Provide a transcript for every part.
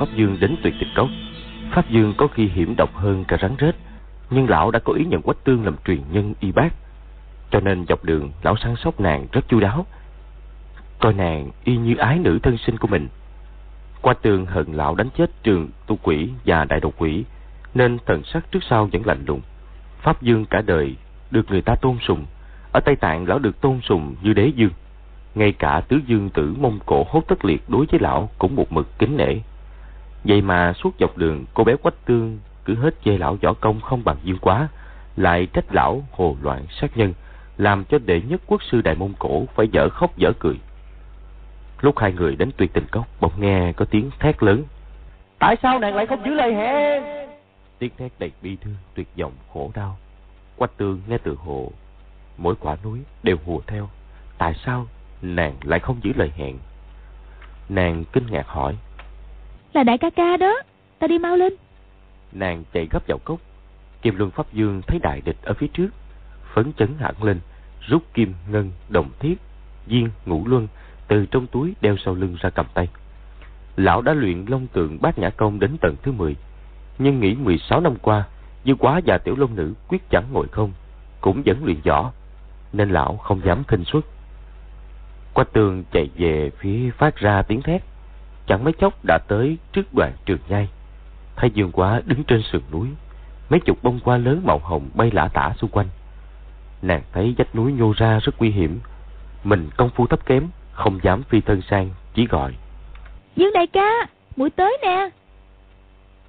Pháp Dương đến tuyệt tịch cốc. Pháp Dương có khi hiểm độc hơn cả rắn rết, nhưng lão đã có ý nhận Quách Tương làm truyền nhân y bác. Cho nên dọc đường lão săn sóc nàng rất chu đáo, coi nàng y như ái nữ thân sinh của mình. Qua Tương hận lão đánh chết trường tu quỷ và đại độc quỷ, nên thần sắc trước sau vẫn lạnh lùng. Pháp Dương cả đời được người ta tôn sùng, ở Tây Tạng lão được tôn sùng như đế dương. Ngay cả tứ dương tử Mông Cổ hốt tất liệt đối với lão cũng một mực kính nể. Vậy mà suốt dọc đường cô bé Quách Tương cứ hết chê lão võ công không bằng dương quá, lại trách lão hồ loạn sát nhân, làm cho đệ nhất quốc sư Đại Mông Cổ phải dở khóc dở cười. Lúc hai người đến tuyệt tình cốc, bỗng nghe có tiếng thét lớn. Tại sao nàng lại không giữ lời hẹn? Tiếng thét đầy bi thương, tuyệt vọng, khổ đau. Quách Tương nghe từ hồ, mỗi quả núi đều hùa theo. Tại sao nàng lại không giữ lời hẹn? Nàng kinh ngạc hỏi. Là đại ca ca đó, ta đi mau lên. Nàng chạy gấp vào cốc. Kim Luân Pháp Dương thấy đại địch ở phía trước, phấn chấn hẳn lên, rút kim ngân đồng thiết, viên ngũ luân từ trong túi đeo sau lưng ra cầm tay. Lão đã luyện long tượng bát nhã công đến tầng thứ 10, nhưng nghĩ 16 năm qua, Dư quá và tiểu long nữ quyết chẳng ngồi không, cũng vẫn luyện võ, nên lão không dám khinh suất. Quách tường chạy về phía phát ra tiếng thét, chẳng mấy chốc đã tới trước đoàn trường nhai. Thấy dương quá đứng trên sườn núi, mấy chục bông hoa lớn màu hồng bay lả tả xung quanh. Nàng thấy vách núi nhô ra rất nguy hiểm, mình công phu thấp kém, không dám phi thân sang, chỉ gọi. Dương đại ca, mũi tới nè.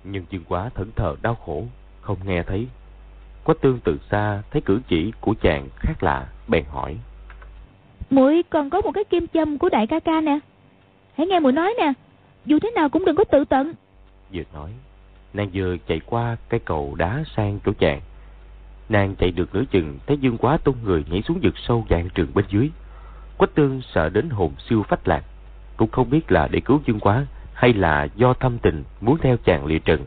Nhưng dương quá thẫn thờ đau khổ, không nghe thấy. Quách tương từ xa thấy cử chỉ của chàng khác lạ, bèn hỏi. Muội còn có một cái kim châm của đại ca ca nè. Hãy nghe muội nói nè, dù thế nào cũng đừng có tự tận. Vừa nói, nàng vừa chạy qua cái cầu đá sang chỗ chàng. Nàng chạy được nửa chừng, thấy Dương Quá tung người nhảy xuống vực sâu dạng trường bên dưới. Quách tương sợ đến hồn siêu phách lạc, cũng không biết là để cứu Dương Quá hay là do thâm tình muốn theo chàng lìa trần.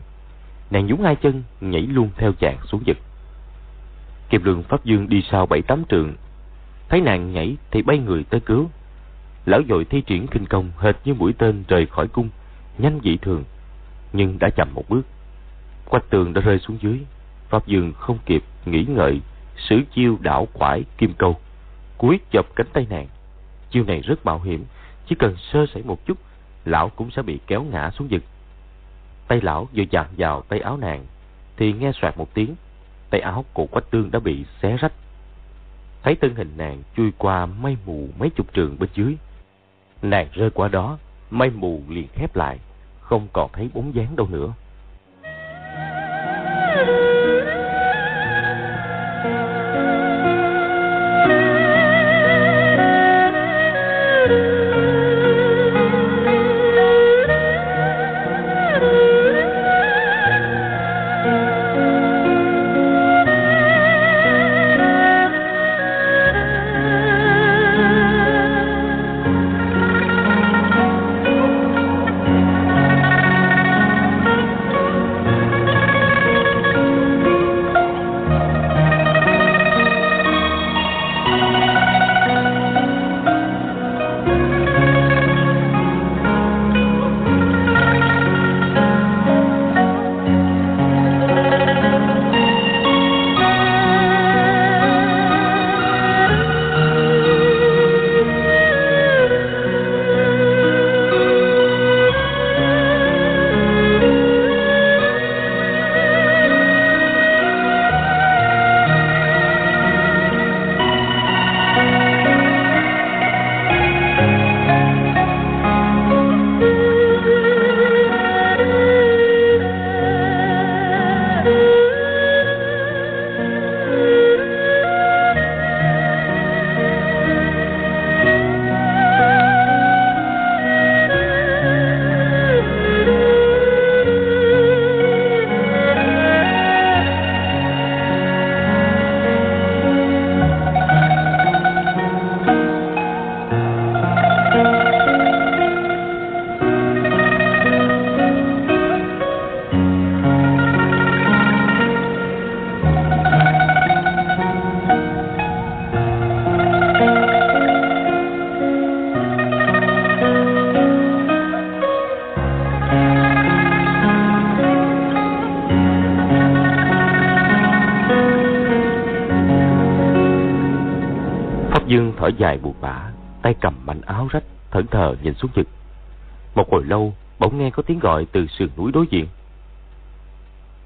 Nàng nhúng hai chân, nhảy luôn theo chàng xuống vực. Kiệp lương Pháp Dương đi sau bảy tám trường, thấy nàng nhảy thì bay người tới cứu. Lão dội thi triển kinh công hệt như mũi tên rời khỏi cung, nhanh dị thường, nhưng đã chậm một bước. Quách tường đã rơi xuống dưới, Pháp Dương không kịp nghĩ ngợi, sử chiêu đảo quải kim câu, cúi chộp cánh tay nàng. Chiêu này rất mạo hiểm, chỉ cần sơ sẩy một chút, lão cũng sẽ bị kéo ngã xuống vực. Tay lão vừa chạm vào tay áo nàng, thì nghe soạt một tiếng, tay áo của Quách Tương đã bị xé rách. Thấy thân hình nàng chui qua mây mù mấy chục trường bên dưới. Nàng rơi qua đó, mây mù liền khép lại, không còn thấy bóng dáng đâu nữa.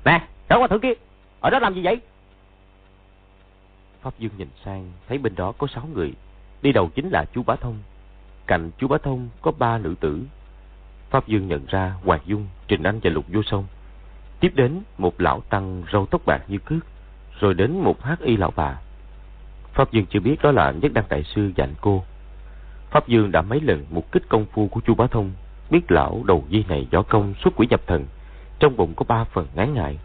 Nè, trở qua thử kia, ở đó làm gì vậy? Pháp Dương nhìn sang, thấy bên đó có sáu người. Đi đầu chính là chú Bá Thông. Cạnh chú Bá Thông có ba nữ tử. Pháp Dương nhận ra Hoàng Dung, Trình Anh và Lục Vô Sông. Tiếp đến một lão tăng râu tóc bạc như cước, rồi đến một hát y lão bà. Pháp Dương chưa biết đó là Nhất Đăng Đại Sư dạy cô. Pháp Dương đã mấy lần mục kích công phu của chu Bá Thông, biết lão đầu di này võ công xuất quỷ nhập thần, trong bụng có ba phần ngán ngại.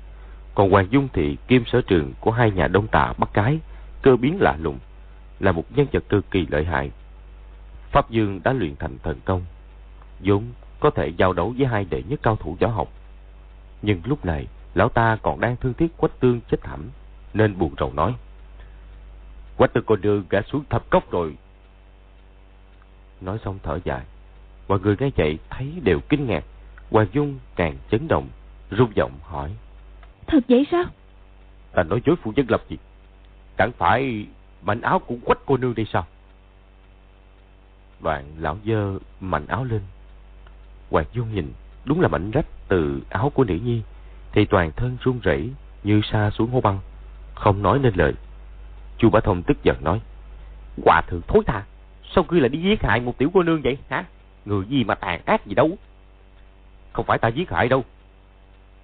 Còn Hoàng Dung thì kim sở trường của hai nhà đông tạ bắt cái, cơ biến lạ lùng, là một nhân vật cực kỳ lợi hại. Pháp Dương đã luyện thành thần công, vốn có thể giao đấu với hai đệ nhất cao thủ võ học. Nhưng lúc này, lão ta còn đang thương tiếc quách tương chết thảm, nên buồn rầu nói. Quách tương cô đưa gã xuống thập cốc rồi. Nói xong thở dài, mọi người nghe vậy thấy đều kinh ngạc, Hoàng Dung càng chấn động, rung giọng hỏi. Thật vậy sao? Ta nói dối phụ dân làm gì? Chẳng phải mảnh áo của quách cô nương đây sao? Đoạn lão dơ mảnh áo lên. Hoàng Dung nhìn, đúng là mảnh rách từ áo của nữ nhi, thì toàn thân run rẩy như sa xuống hố băng, không nói nên lời. Chu Bá Thông tức giận nói, Hòa thượng thối tha, sao ngươi lại đi giết hại một tiểu cô nương vậy hả? Người gì mà tàn ác gì đâu? Không phải ta giết hại đâu.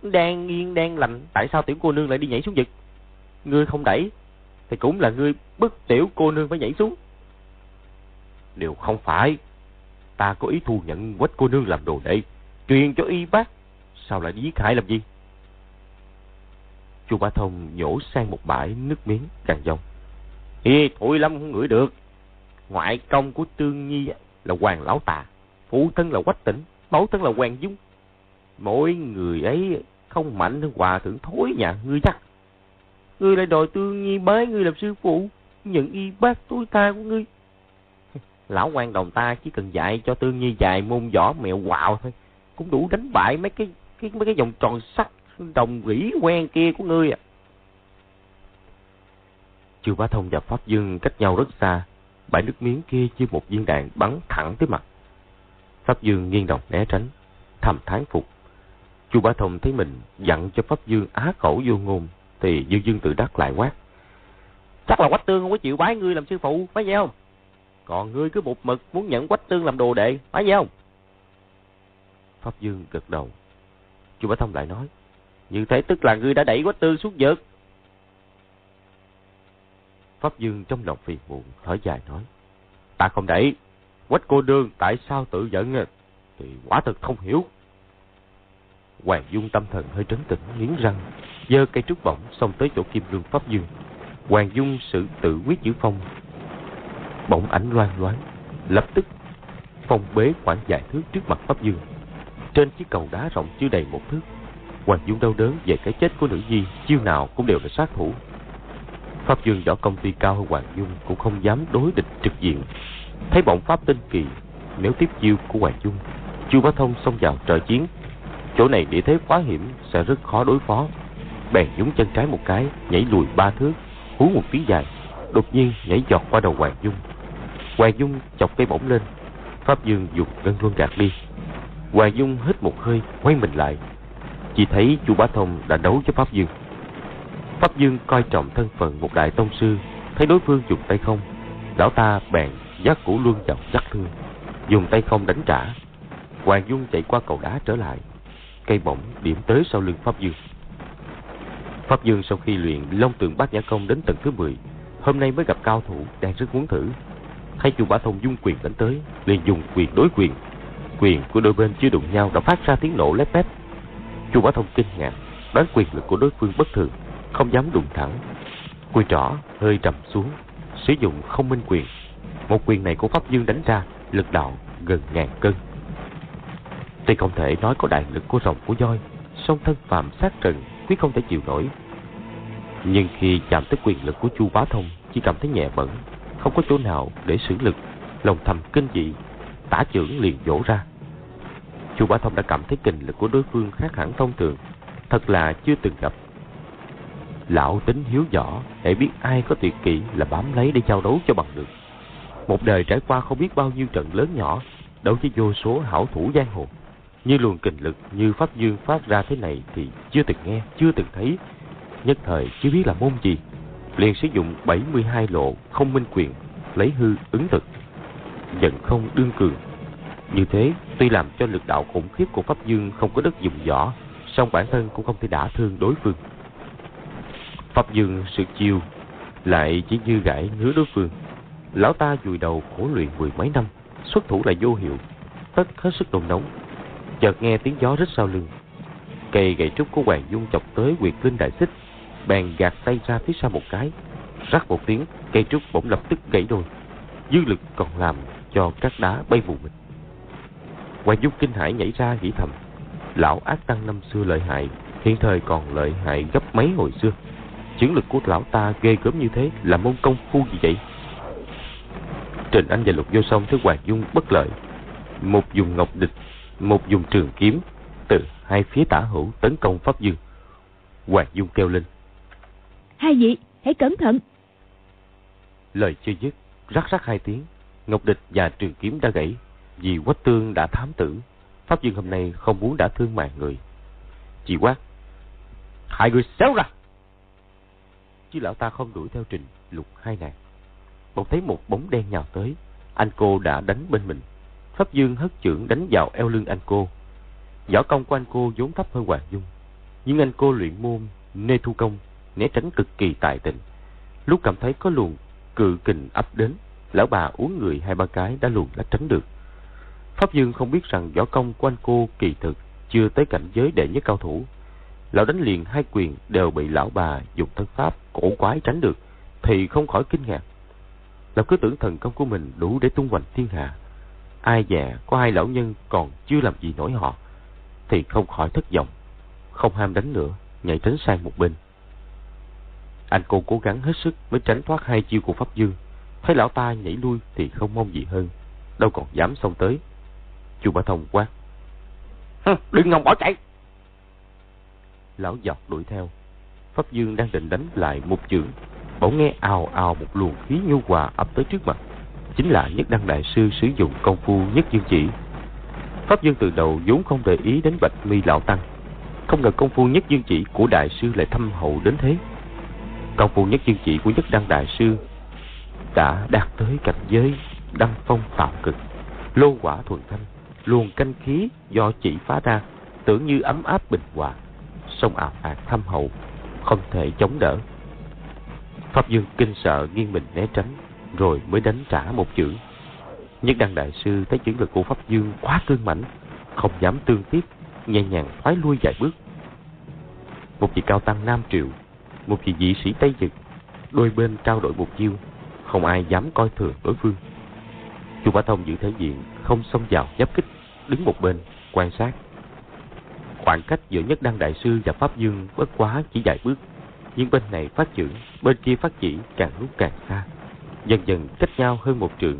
Đang yên đang lành, tại sao tiểu cô nương lại đi nhảy xuống vực? Ngươi không đẩy, thì cũng là ngươi bức tiểu cô nương phải nhảy xuống. Điều không phải, ta có ý thu nhận quách cô nương làm đồ đệ, truyền cho y bác, sao lại giết hại làm gì? Chu Bá Thông nhổ sang một bãi nước miếng càng dông. y thôi lắm không ngửi được. Ngoại công của Tương Nhi là Hoàng Lão Tà, phụ thân là Quách Tĩnh, mẫu thân là Hoàng Dung. Mỗi người ấy không mạnh hơn hòa thượng thối nhà ngươi chắc. Ngươi lại đòi Tương Nhi bái ngươi làm sư phụ, nhận y bác tối ta của ngươi. Lão quan đồng ta chỉ cần dạy cho Tương Nhi dài môn võ mẹo quạo thôi, cũng đủ đánh bại mấy cái cái mấy cái vòng tròn sắt đồng rỉ quen kia của ngươi à. chư Bá Thông và Pháp Dương cách nhau rất xa, bãi nước miếng kia như một viên đạn bắn thẳng tới mặt. Pháp Dương nghiêng đầu né tránh, thầm thán phục. Chu Bá Thông thấy mình dặn cho Pháp Dương á khẩu vô ngôn, thì Dương Dương tự đắc lại quát. Chắc là Quách Tương không có chịu bái ngươi làm sư phụ, phải vậy không? Còn ngươi cứ một mực muốn nhận Quách Tương làm đồ đệ, phải vậy không? Pháp Dương gật đầu. Chu Bá Thông lại nói. Như thế tức là ngươi đã đẩy Quách Tương xuống vực. Pháp Dương trong lòng phiền muộn, thở dài nói. Ta không đẩy. Quách cô đương tại sao tự giận à? Thì quả thực không hiểu. Hoàng Dung tâm thần hơi trấn tĩnh, nghiến răng, giơ cây trúc bổng xông tới chỗ Kim Lương Pháp Dương. Hoàng Dung sự tự quyết giữ phong. Bỗng ảnh loan loáng, lập tức phong bế khoảng vài thước trước mặt Pháp Dương. Trên chiếc cầu đá rộng chưa đầy một thước, Hoàng Dung đau đớn về cái chết của nữ nhi, chiêu nào cũng đều là sát thủ. Pháp Dương võ công ty cao hơn Hoàng Dung cũng không dám đối địch trực diện. Thấy bọn Pháp tinh kỳ, nếu tiếp chiêu của Hoàng Dung, Chu Bá Thông xông vào trợ chiến. Chỗ này địa thế quá hiểm sẽ rất khó đối phó. Bèn nhúng chân trái một cái, nhảy lùi ba thước, hú một tiếng dài, đột nhiên nhảy giọt qua đầu Hoàng Dung. Hoàng Dung chọc cây bổng lên, Pháp Dương dùng ngân luân gạt đi. Hoàng Dung hít một hơi, quay mình lại, chỉ thấy chu bá thông đã đấu với pháp dương pháp dương coi trọng thân phận một đại tông sư thấy đối phương dùng tay không lão ta bèn giác củ luân vào chắc thương dùng tay không đánh trả hoàng dung chạy qua cầu đá trở lại cây bổng điểm tới sau lưng pháp dương. Pháp dương sau khi luyện long tường bát nhã công đến tầng thứ 10 hôm nay mới gặp cao thủ đang rất muốn thử. Thấy chu bá thông dung quyền đánh tới, liền dùng quyền đối quyền. Quyền của đôi bên chưa đụng nhau đã phát ra tiếng nổ lép bép. Chu bá thông kinh ngạc, đoán quyền lực của đối phương bất thường, không dám đụng thẳng. Cùi trỏ hơi trầm xuống, sử dụng không minh quyền. Một quyền này của pháp dương đánh ra, lực đạo gần ngàn cân tuy không thể nói có đại lực của rồng của voi song thân phàm sát trần quyết không thể chịu nổi. Nhưng khi chạm tới quyền lực của chu bá thông chỉ cảm thấy nhẹ bẩn không có chỗ nào để xử lực lòng thầm kinh dị tả trưởng liền vỗ ra. Chu bá thông đã cảm thấy kinh lực của đối phương khác hẳn thông thường thật là chưa từng gặp. Lão tính hiếu võ để biết ai có tuyệt kỹ là bám lấy để giao đấu cho bằng được. Một đời trải qua không biết bao nhiêu trận lớn nhỏ, đấu với vô số hảo thủ giang hồ. Như luồng kình lực như Pháp Dương phát ra thế này thì chưa từng nghe, chưa từng thấy. Nhất thời chưa biết là môn gì. Liền sử dụng 72 lộ không minh quyền, lấy hư ứng thực. Giận không đương cường. Như thế, tuy làm cho lực đạo khủng khiếp của Pháp Dương không có đất dùng võ, song bản thân cũng không thể đả thương đối phương. Pháp Dương sự chiêu lại chỉ như gãi ngứa đối phương. Lão ta vùi đầu khổ luyện mười mấy năm, xuất thủ lại vô hiệu, tất hết sức đồn nóng. Chợt nghe tiếng gió rít sau lưng. Cây gậy trúc của Hoàng Dung chọc tới quyệt linh đại xích, bèn gạt tay ra phía sau một cái. Rắc một tiếng, cây trúc bỗng lập tức gãy đôi. Dư lực còn làm cho các đá bay vù mình Hoàng Dung kinh hãi nhảy ra nghĩ thầm. Lão ác tăng năm xưa lợi hại, hiện thời còn lợi hại gấp mấy hồi xưa. Chiến lực của lão ta ghê gớm như thế là môn công phu gì vậy? Trình Anh và Lục Vô Song thấy Hoàng Dung bất lợi. Một dùng ngọc địch, một dùng trường kiếm, từ hai phía tả hữu tấn công Pháp Dương. Hoàng Dung kêu lên. Hai vị, hãy cẩn thận. Lời chưa dứt, rắc rắc hai tiếng, ngọc địch và trường kiếm đã gãy. Vì quách tương đã thám tử, Pháp Dương hôm nay không muốn đã thương mạng người. Chỉ quát. Hai người xéo ra! Chứ lão ta không đuổi theo trình lục hai nàng. Bỗng thấy một bóng đen nhào tới, anh cô đã đánh bên mình. Pháp Dương hất chưởng đánh vào eo lưng anh cô. Võ công của anh cô vốn thấp hơn Hoàng Dung, nhưng anh cô luyện môn nê thu công, né tránh cực kỳ tài tình. Lúc cảm thấy có luồng cự kình ập đến, lão bà uống người hai ba cái đã luồn đã tránh được. Pháp Dương không biết rằng võ công của anh cô kỳ thực chưa tới cảnh giới đệ nhất cao thủ. Lão đánh liền hai quyền đều bị lão bà dùng thân pháp cổ quái tránh được, thì không khỏi kinh ngạc. Lão cứ tưởng thần công của mình đủ để tung hoành thiên hạ. Ai dè có hai lão nhân còn chưa làm gì nổi họ, thì không khỏi thất vọng. Không ham đánh nữa, nhảy tránh sang một bên. Anh cô cố gắng hết sức mới tránh thoát hai chiêu của Pháp Dương. Thấy lão ta nhảy lui thì không mong gì hơn, đâu còn dám xông tới. Chu Bá Thông quát. Đừng ngòng bỏ chạy. Lão dọc đuổi theo. Pháp Dương đang định đánh lại một chưởng. Bỗng nghe ào ào một luồng khí nhu hòa ập tới trước mặt. Chính là Nhất Đăng Đại Sư sử dụng công phu Nhất Dương Chỉ. Pháp Dương từ đầu vốn không để ý đến Bạch Mi Lão Tăng. Không ngờ công phu Nhất Dương Chỉ của Đại Sư lại thâm hậu đến thế. Công phu Nhất Dương Chỉ của Nhất Đăng Đại Sư đã đạt tới cảnh giới đăng phong tạo cực, lô quả thuần thanh luồng canh khí do chỉ phá ra tưởng như ấm áp bình hòa sông ảo ạt thâm hậu không thể chống đỡ pháp dương kinh sợ nghiêng mình né tránh rồi mới đánh trả một chữ. Nhất đăng đại sư thấy chữ lực của pháp dương quá cương mãnh, không dám tương tiếp, nhẹ nhàng thoái lui vài bước. Một vị cao tăng nam triệu một vị vị sĩ tây dực đôi bên trao đổi một chiêu, không ai dám coi thường đối phương. Chu bá thông giữ thể diện, không xông vào giáp kích, đứng một bên, quan sát. Khoảng cách giữa nhất đăng đại sư và pháp dương bất quá chỉ vài bước, nhưng bên này phát trưởng, bên kia phát chỉ càng lúc càng xa dần dần cách nhau hơn một trượng.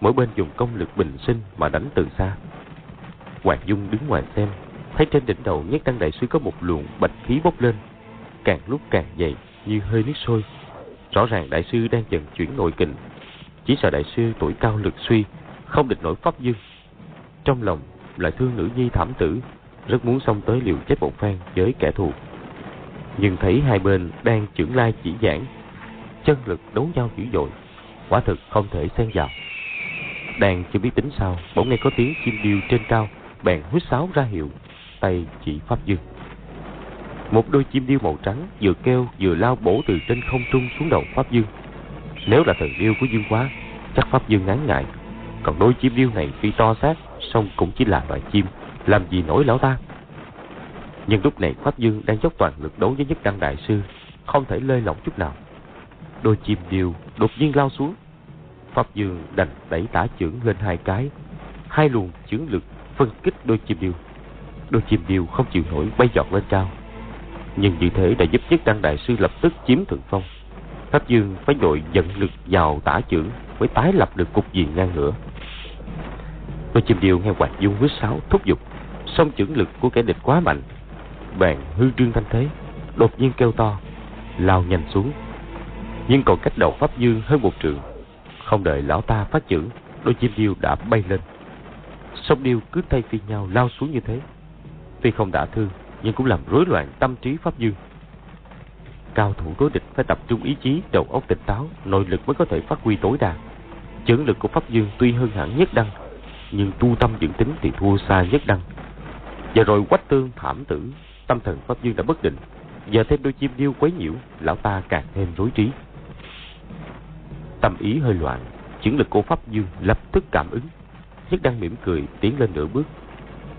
Mỗi bên dùng công lực bình sinh mà đánh từ xa. Hoàng dung đứng ngoài xem, thấy trên đỉnh đầu nhất đăng đại sư có một luồng bạch khí bốc lên. Càng lúc càng dày, như hơi nước sôi. Rõ ràng đại sư đang dần chuyển nội kình. Chỉ sợ đại sư tuổi cao lực suy, không địch nổi pháp dương. Trong lòng lại thương nữ nhi thảm tử, rất muốn xông tới liều chết một phen với kẻ thù. Nhưng thấy hai bên đang trưởng lai chỉ giảng chân lực đấu nhau dữ dội, quả thực không thể xen vào. Đang chưa biết tính sao, bỗng nghe có tiếng chim điêu trên cao, bèn huýt sáo ra hiệu, tay chỉ pháp dương. Một đôi chim điêu màu trắng vừa kêu vừa lao bổ từ trên không trung xuống đầu pháp dương. Nếu là thần điêu của dương quá chắc pháp dương ngán ngại. Còn đôi chim điêu này tuy to xác, song cũng chỉ là loài chim, làm gì nổi lão ta? Nhưng lúc này pháp dương đang dốc toàn lực đấu với nhất đăng đại sư, không thể lơi lỏng chút nào đôi chim điêu đột nhiên lao xuống. Pháp dương đành đẩy tả chưởng lên hai cái. Hai luồng chưởng lực phân kích đôi chim điêu. Đôi chim điêu không chịu nổi bay giọt lên cao. Nhưng như thế đã giúp nhất đăng đại sư lập tức chiếm thượng phong. Pháp dương phải đội dẫn lực vào tả chưởng mới tái lập được cục diện ngang ngửa. Đôi chim điêu nghe Hoàng Dung huyết sáo thúc giục, song chưởng lực của kẻ địch quá mạnh. Bèn hư trương thanh thế, Đột nhiên kêu to, Lao nhanh xuống. Nhưng còn cách đầu Pháp Dương hơn một trường Không đợi lão ta phát chữ đôi chim điêu đã bay lên. Sông điêu cứ tay phi nhau lao xuống như thế. Tuy không đả thương, nhưng cũng làm rối loạn tâm trí Pháp Dương. Cao thủ đối địch phải tập trung ý chí, đầu óc tỉnh táo, nội lực mới có thể phát huy tối đa. Chưởng lực của Pháp Dương tuy hơn hẳn nhất đăng, nhưng tu tâm dưỡng tính thì thua xa nhất đăng. Giờ rồi quách tương thảm tử, tâm thần Pháp Dương đã bất định. Giờ thêm đôi chim điêu quấy nhiễu, lão ta càng thêm rối trí. Tâm ý hơi loạn, chiến lực của Pháp Dương lập tức cảm ứng. Nhất Đăng mỉm cười tiến lên nửa bước.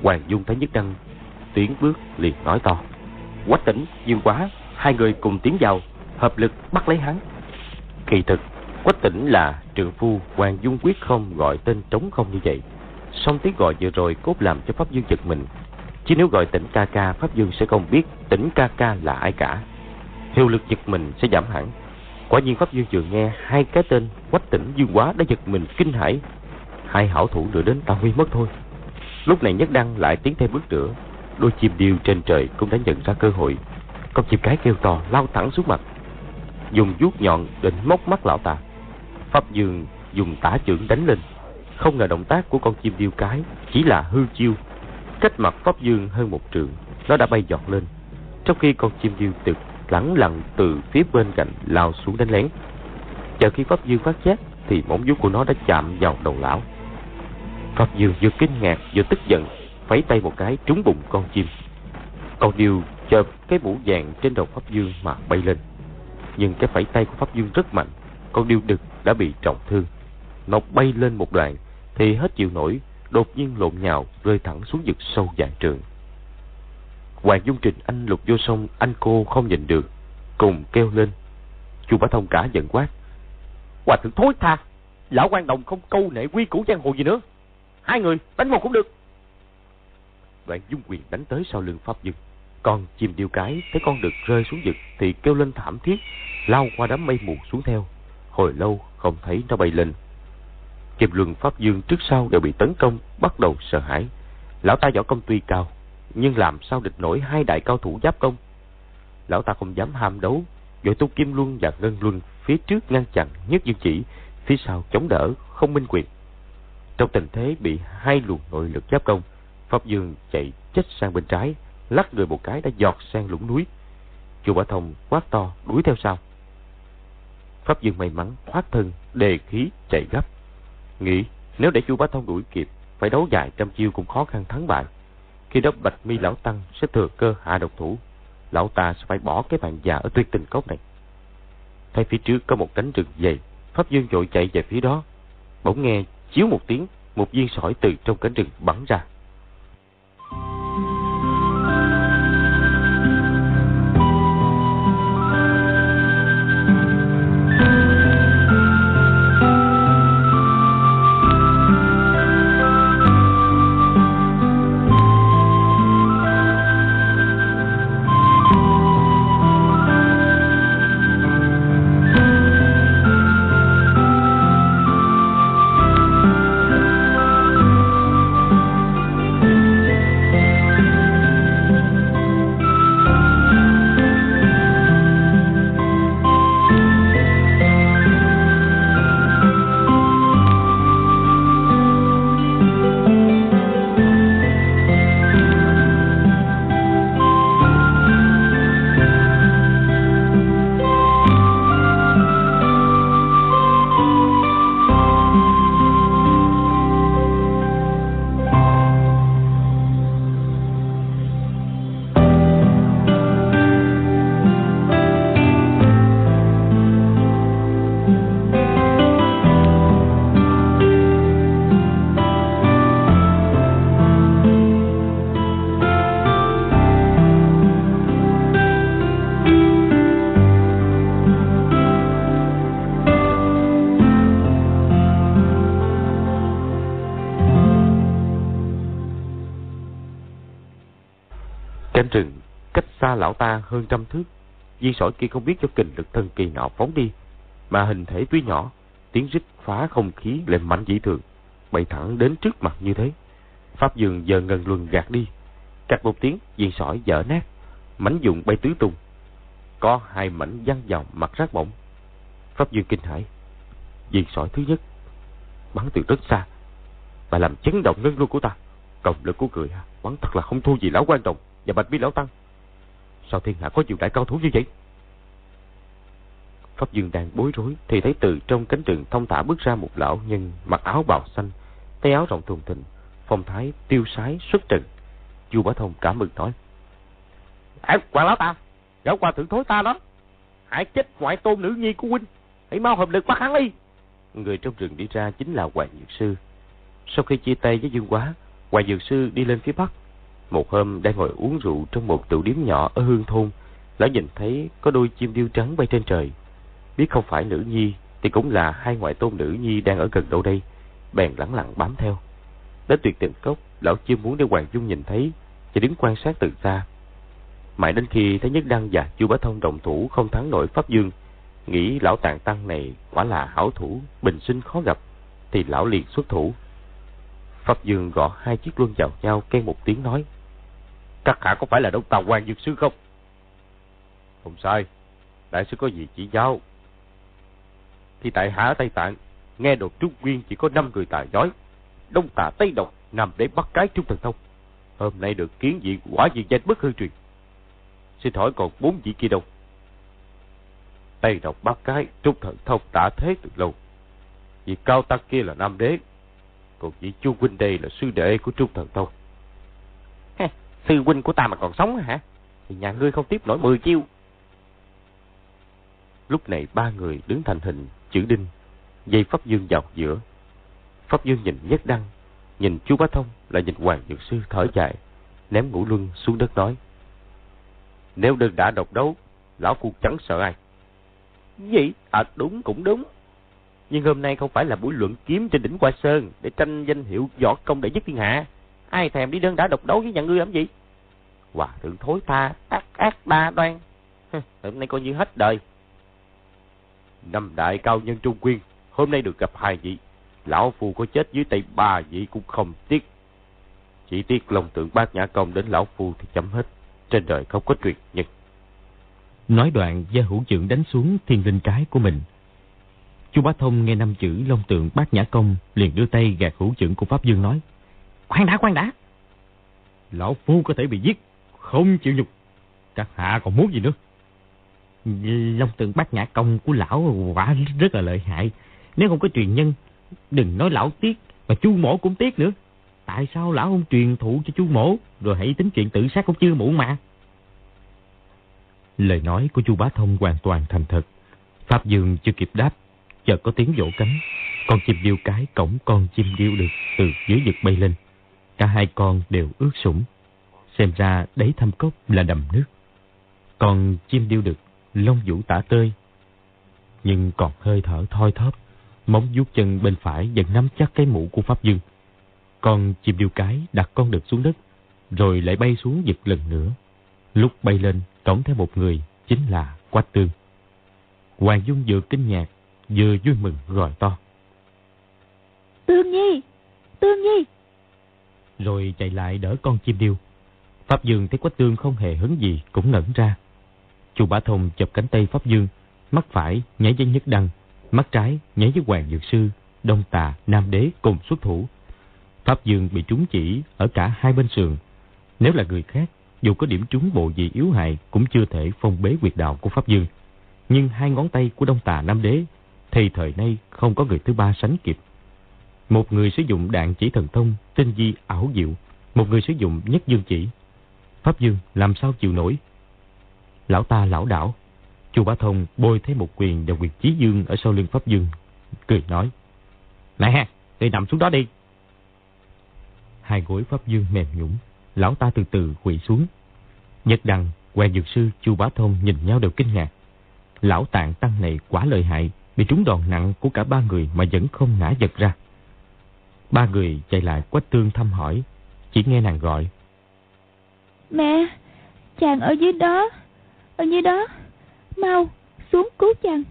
Hoàng Dung thấy Nhất Đăng tiến bước liền nói to. Quách tỉnh, Dương quá, hai người cùng tiến vào, hợp lực bắt lấy hắn. Kỳ thực, Quách tỉnh là trường phu Hoàng Dung quyết không gọi tên trống không như vậy. Song tiếng gọi vừa rồi cốt làm cho Pháp Dương giật mình. Chứ nếu gọi tỉnh ca ca, Pháp Dương sẽ không biết tỉnh ca ca là ai cả. Hiệu lực giật mình sẽ giảm hẳn. Quả nhiên Pháp Dương vừa nghe hai cái tên Quách tỉnh Dương Quá đã giật mình kinh hãi. Hai hảo thủ nữa đến tao huy mất thôi. Lúc này Nhất Đăng lại tiến thêm bước nữa. Đôi chim điêu trên trời cũng đã nhận ra cơ hội. Con chim cái kêu to lao thẳng xuống mặt. Dùng vuốt nhọn định móc mắt lão ta. Pháp Dương dùng tả trưởng đánh lên. Không ngờ động tác của con chim điêu cái chỉ là hư chiêu. Cách mặt Pháp Dương hơn một trường, nó đã bay giọt lên. Trong khi con chim điêu từ lẳng lặng từ phía bên cạnh lao xuống đánh lén. Chờ khi Pháp Dương phát giác thì móng vuốt của nó đã chạm vào đầu lão. Pháp Dương vừa kinh ngạc vừa tức giận, phẩy tay một cái trúng bụng con chim. Con điều chợp cái mũ vàng trên đầu Pháp Dương mà bay lên. Nhưng cái phẩy tay của Pháp Dương rất mạnh, con điêu đực đã bị trọng thương. Nó bay lên một đoạn thì hết chịu nổi, đột nhiên lộn nhào rơi thẳng xuống vực sâu dạng trường. Hoàng Dung Trình anh lục vô sông, anh cô không nhìn được, cùng kêu lên. Chu Bá Thông cả giận quát. Hòa thượng thối tha, lão quan đồng không câu nệ quy củ giang hồ gì nữa. Hai người đánh một cũng được. Đoạn Dung quyền đánh tới sau lưng Pháp Dương. Còn chim điêu cái thấy con đực rơi xuống vực thì kêu lên thảm thiết, lao qua đám mây mù xuống theo. Hồi lâu không thấy nó bay lên. Kim luân Pháp Dương trước sau đều bị tấn công, bắt đầu sợ hãi. Lão ta võ công tuy cao, nhưng làm sao địch nổi hai đại cao thủ giáp công. Lão ta không dám ham đấu, vội tu Kim Luân và Ngân Luân phía trước ngăn chặn nhất dương chỉ, phía sau chống đỡ, không minh quyền. Trong tình thế bị hai luồng nội lực giáp công, Pháp Dương chạy chết sang bên trái, lắc người một cái đã giọt sang lũng núi. Chu bá Thông quát to đuổi theo sau. Pháp Dương may mắn thoát thân, đề khí chạy gấp. Nghĩ nếu để Chu Bá Thông đuổi kịp, phải đấu dài trăm chiêu cũng khó khăn thắng bại. Khi đó Bạch Mi lão tăng sẽ thừa cơ hạ độc thủ, lão ta sẽ phải bỏ cái bàn già ở tuyết tình cốc này. Thấy phía trước có một cánh rừng dày, Pháp Dương vội chạy về phía đó. Bỗng nghe chiếu một tiếng, một viên sỏi từ trong cánh rừng bắn ra. Xa lão ta hơn trăm thước. Viên sỏi kia không biết cho kình lực thần kỳ nào phóng đi, mà hình thể tuy nhỏ, tiếng rít phá không khí lên mạnh dị thường, bay thẳng đến trước mặt như thế. Pháp Dương giờ ngần luân gạt đi, cạch một tiếng viên sỏi dở nát, mảnh dụng bay tứ tung. Có hai mảnh văng vào mặt rác bổng. Pháp Dương kinh hãi. Viên sỏi thứ nhất bắn từ rất xa và làm chấn động ngân luân của ta Cộng lực của người bắn thật là không thua gì lão quan trọng Và bạch bi lão tăng Sao thiên hạ có nhiều đại cao thủ như vậy? Pháp Dương đang bối rối Thì thấy từ trong cánh rừng thông thả bước ra một lão nhân Mặc áo bào xanh Tay áo rộng thùng thình Phong thái tiêu sái xuất trần. Chu Bá Thông cảm mừng nói Ê, quan lão ta Gã qua thượng thối ta đó. Hãy chết ngoại tôn nữ nhi của huynh Hãy mau hợp lực bắt hắn đi. Người trong rừng đi ra chính là Hoàng Dược Sư. Sau khi chia tay với Dương Quá Hoàng Dược Sư đi lên phía Bắc một hôm, đang ngồi uống rượu trong một tụ điếm nhỏ ở Hương Thôn, Lão nhìn thấy có đôi chim điêu trắng bay trên trời. Biết không phải nữ nhi, Thì cũng là hai ngoại tôn nữ nhi đang ở gần đâu đây. Bèn lẳng lặng bám theo. Đến tuyệt tình cốc, Lão chưa muốn để Hoàng Dung nhìn thấy Chỉ đứng quan sát từ xa. Mãi đến khi thấy Nhất Đăng và Chu Bá Thông đồng thủ không thắng nổi Pháp Dương, Nghĩ lão tàng tăng này quả là hảo thủ, Bình sinh khó gặp, Thì lão liền xuất thủ. Pháp Dương gõ hai chiếc luân vào nhau, Khen một tiếng nói. Các hạ có phải là đông tàu quan dược sư không? Không sai. Đại sư có gì chỉ giáo? Thì tại hạ ở Tây Tạng, Nghe đồn Trung Nguyên chỉ có năm người tài giỏi. Đông tà Tây Độc nằm để bắt cái Trung Thần Thông. Hôm nay được kiến diện quả gì danh bất hư truyền. Xin hỏi còn bốn vị kia đâu? Tây Độc bắt cái, Trung Thần Thông đã thế từ lâu. Vị cao tăng kia là Nam Đế, Còn vị Chu Huynh đây là sư đệ của Trung Thần Thông. Sư huynh của ta mà còn sống hả? Thì nhà ngươi không tiếp nổi mười chiêu. Lúc này ba người đứng thành hình, chữ đinh, Dây Pháp Dương vào giữa. Pháp Dương nhìn Nhất Đăng, Nhìn chú Bá Thông, lại nhìn Hoàng Dược Sư thở dài, Ném ngũ luân xuống đất nói. Nếu đơn đã độc đấu, Lão Phu chẳng sợ ai. Gì? À đúng, cũng đúng. Nhưng hôm nay không phải là buổi luận kiếm trên đỉnh Hoa Sơn Để tranh danh hiệu võ công đệ nhất thiên hạ. Ai thèm đi đơn đã độc đấu với nhà ngươi làm gì? Hòa thượng thối tha Ác ác đa đoan. Hôm nay coi như hết đời. Năm đại cao nhân Trung Quyên Hôm nay được gặp hai vị. Lão Phu có chết dưới tay ba vị cũng không tiếc. Chỉ tiếc lòng tượng bát nhã công đến Lão Phu thì chấm hết. Trên đời không có truyền nhân. Nói đoạn gia hữu trưởng đánh xuống thiên linh cái của mình. Chu Bá Thông nghe năm chữ long tượng bát nhã công liền đưa tay gạt hữu trưởng của Pháp Dương nói Khoan đã khoan đã. Lão Phu có thể bị giết Không chịu nhục. Các hạ còn muốn gì nữa? Long tượng bát nhã công của lão quả rất là lợi hại. Nếu không có truyền nhân Đừng nói lão tiếc Mà chu mổ cũng tiếc nữa. Tại sao lão không truyền thụ cho chu mổ Rồi hãy tính chuyện tự sát cũng chưa muộn mà? Lời nói của chu Bá Thông hoàn toàn thành thật. Pháp Dương chưa kịp đáp Chợt có tiếng vỗ cánh. Con chim điêu cái cổng con chim điêu được Từ dưới vực bay lên Cả hai con đều ướt sũng. Xem ra đấy thăm cốc là đầm nước. Còn chim điêu đực, Lông vũ tả tơi. Nhưng còn hơi thở thoi thóp, Móng vuốt chân bên phải dần nắm chắc cái mũ của Pháp Dương. Con chim điêu cái đặt con đực xuống đất, Rồi lại bay xuống giật lần nữa. Lúc bay lên, cổng theo một người, Chính là Quách Tương. Hoàng Dung vừa kinh ngạc, Vừa vui mừng gọi to. Tương Nhi! Tương Nhi! Rồi chạy lại đỡ con chim điêu. Pháp Dương thấy Quách Tương không hề hứng gì Cũng ngẩn ra. Chu Bá Thông chụp cánh tay Pháp Dương Mắt phải nhảy với Nhất Đăng Mắt trái nhảy với Hoàng Dược Sư Đông Tà, Nam Đế cùng xuất thủ. Pháp Dương bị trúng chỉ Ở cả hai bên sườn. Nếu là người khác Dù có điểm trúng bộ gì yếu hại Cũng chưa thể phong bế quyệt đạo của Pháp Dương. Nhưng hai ngón tay của Đông Tà Nam Đế Thì thời nay không có người thứ ba sánh kịp. Một người sử dụng đạn chỉ thần thông Tinh di ảo diệu Một người sử dụng nhất dương chỉ Pháp Dương làm sao chịu nổi Lão ta lão đảo Chu Bá Thông bôi thấy một quyền và quyền chí dương ở sau lưng Pháp Dương, cười nói. Nè, thì nằm xuống đó đi. Hai gối Pháp Dương mềm nhũng, lão ta từ từ quỳ xuống. Nhật đằng, Hoàng Dược Sư, Chu Bá Thông nhìn nhau đều kinh ngạc. Lão tạng tăng này quá lợi hại, bị trúng đòn nặng của cả ba người mà vẫn không ngã giật ra. Ba người chạy lại quách tương thăm hỏi, chỉ nghe nàng gọi. Mẹ, chàng ở dưới đó, ở dưới đó. Mau, xuống cứu chàng.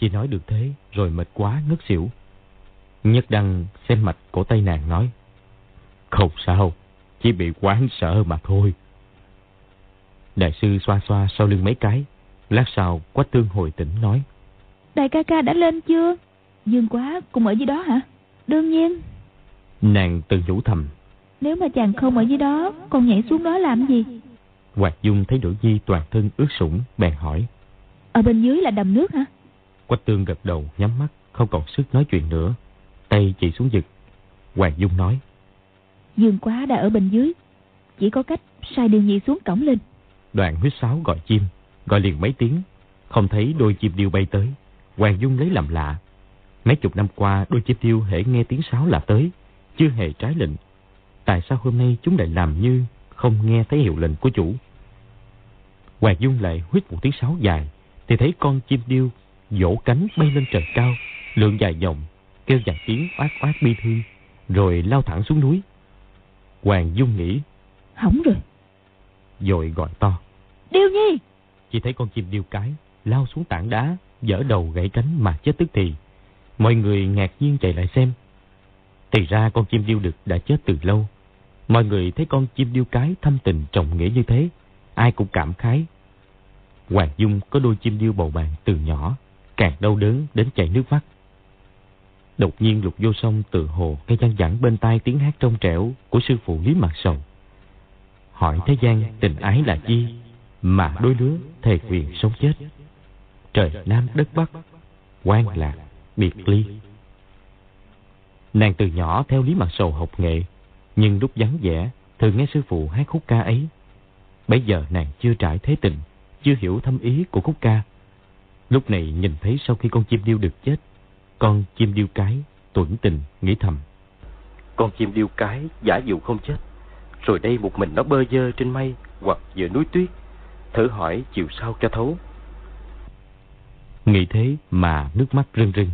Chỉ nói được thế, rồi mệt quá ngất xỉu. Nhất Đăng xem mạch cổ tay nàng nói. Không sao, chỉ bị quán sợ mà thôi. Đại sư xoa xoa sau lưng mấy cái. Lát sau, Quách Tương hồi tỉnh nói. Đại ca ca đã lên chưa? Dương quá cùng ở dưới đó hả? Đương nhiên. Nàng tự nhủ thầm. Nếu mà chàng không ở dưới đó, còn nhảy xuống đó làm gì? Hoạt Dung thấy Đỗ Nhi toàn thân ướt sũng, bèn hỏi. Ở bên dưới là đầm nước hả? Quách tương gật đầu, nhắm mắt, không còn sức nói chuyện nữa. Tay chỉ xuống giật. Hoàng Dung nói. Dương quá đã ở bên dưới. Chỉ có cách sai đường nhị xuống cổng lên. Đoàn huyết sáo gọi chim, gọi liền mấy tiếng. Không thấy đôi chim điêu bay tới. Hoàng Dung lấy làm lạ. Mấy chục năm qua đôi chim điêu hễ nghe tiếng sáo là tới. Chưa hề trái lệnh. Tại sao hôm nay chúng lại làm như không nghe thấy hiệu lệnh của chủ? Hoàng Dung lại huyết một tiếng sáo dài. Thì thấy con chim điêu vỗ cánh bay lên trời cao. Lượng dài dòng kêu vài tiếng oát oát bi thương, rồi lao thẳng xuống núi. Hoàng Dung nghĩ, hỏng rồi. Rồi gọi to, Điêu Nhi! Chỉ thấy con chim điêu cái lao xuống tảng đá, dở đầu gãy cánh mà chết tức thì. Mọi người ngạc nhiên chạy lại xem. Thì ra con chim điêu đực đã chết từ lâu. Mọi người thấy con chim điêu cái thâm tình trọng nghĩa như thế, ai cũng cảm khái. Hoàng Dung có đôi chim điêu bầu bàn từ nhỏ, càng đau đớn đến chảy nước mắt. Đột nhiên lục vô sông từ hồ nghe văng dẳng bên tai tiếng hát trong trẻo của sư phụ Lý Mạc Sầu. Hỏi thế gian tình ái là chi mà đôi lứa thề quyền sống chết. Trời Nam đất Bắc, quan lạc, biệt ly. Nàng từ nhỏ theo Lý Mặt Sầu học nghệ, nhưng lúc vắng vẻ thường nghe sư phụ hát khúc ca ấy. Bây giờ nàng chưa trải thế tình, chưa hiểu thâm ý của khúc ca. Lúc này nhìn thấy sau khi con chim điêu được chết, con chim điêu cái tuẩn tình nghĩ thầm. Con chim điêu cái giả dụ không chết. Rồi đây một mình nó bơ dơ trên mây hoặc giữa núi tuyết. Thử hỏi chịu sao cho thấu. Nghĩ thế mà nước mắt rưng rưng.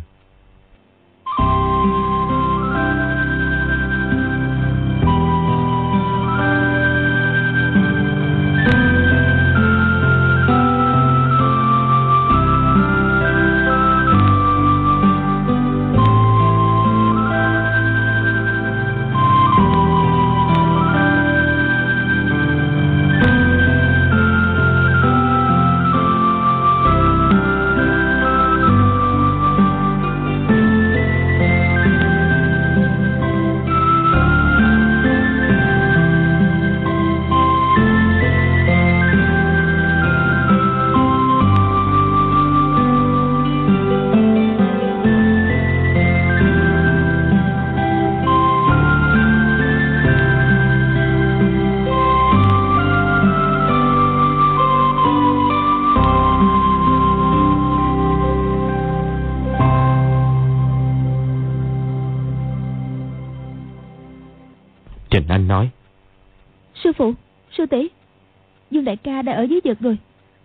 Đã ở dưới vực rồi.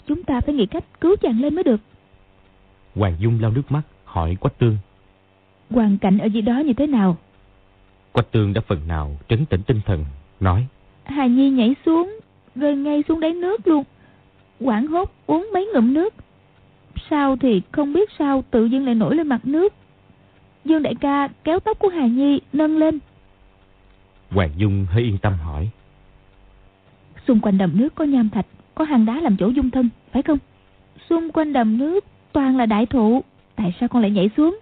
Chúng ta phải nghĩ cách cứu chàng lên mới được. Hoàng Dung lau nước mắt, hỏi Quách Tương. Hoàn cảnh ở dưới đó như thế nào? Quách Tương đã phần nào trấn tĩnh tinh thần, nói. Hà Nhi nhảy xuống, rơi ngay xuống đáy nước luôn. Quảng hốt uống mấy ngụm nước. Sao thì không biết sao tự dưng lại nổi lên mặt nước. Dương đại ca kéo tóc của Hà Nhi nâng lên. Hoàng Dung hơi yên tâm hỏi. Xung quanh đầm nước có nham thạch, có hang đá làm chỗ dung thân, phải không? Xung quanh đầm nước toàn là đại thụ, tại sao con lại nhảy xuống?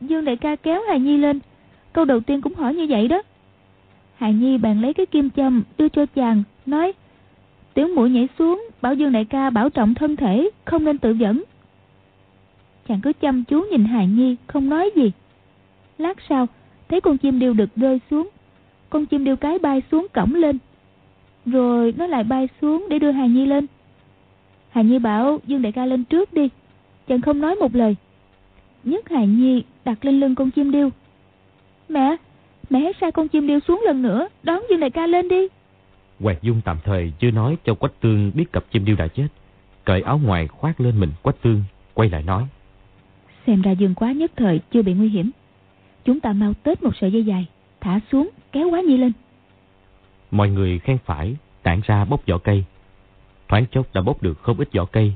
Dương đại ca kéo Hà Nhi lên, câu đầu tiên cũng hỏi như vậy đó. Hà Nhi bàn lấy cái kim châm đưa cho chàng, nói Tiểu mũi nhảy xuống, bảo Dương đại ca bảo trọng thân thể, không nên tự dẫn. Chàng cứ chăm chú nhìn Hà Nhi, không nói gì. Lát sau, thấy con chim điêu đực rơi xuống. Con chim điêu cái bay xuống cổng lên, rồi nó lại bay xuống để đưa Hà Nhi lên. Hà Nhi bảo Dương đại ca lên trước đi Chàng không nói một lời. Nhất Hà Nhi đặt lên lưng con chim điêu. Mẹ Mẹ hãy sai con chim điêu xuống lần nữa Đón Dương đại ca lên đi. Quạt Dung tạm thời chưa nói cho Quách Tương biết cặp chim điêu đã chết. Cởi áo ngoài khoác lên mình Quách Tương Quay lại nói. Xem ra Dương quá nhất thời chưa bị nguy hiểm Chúng ta mau tết một sợi dây dài Thả xuống kéo quá nhi lên Mọi người khen phải, tản ra bốc vỏ cây. Thoáng chốc đã bốc được không ít vỏ cây.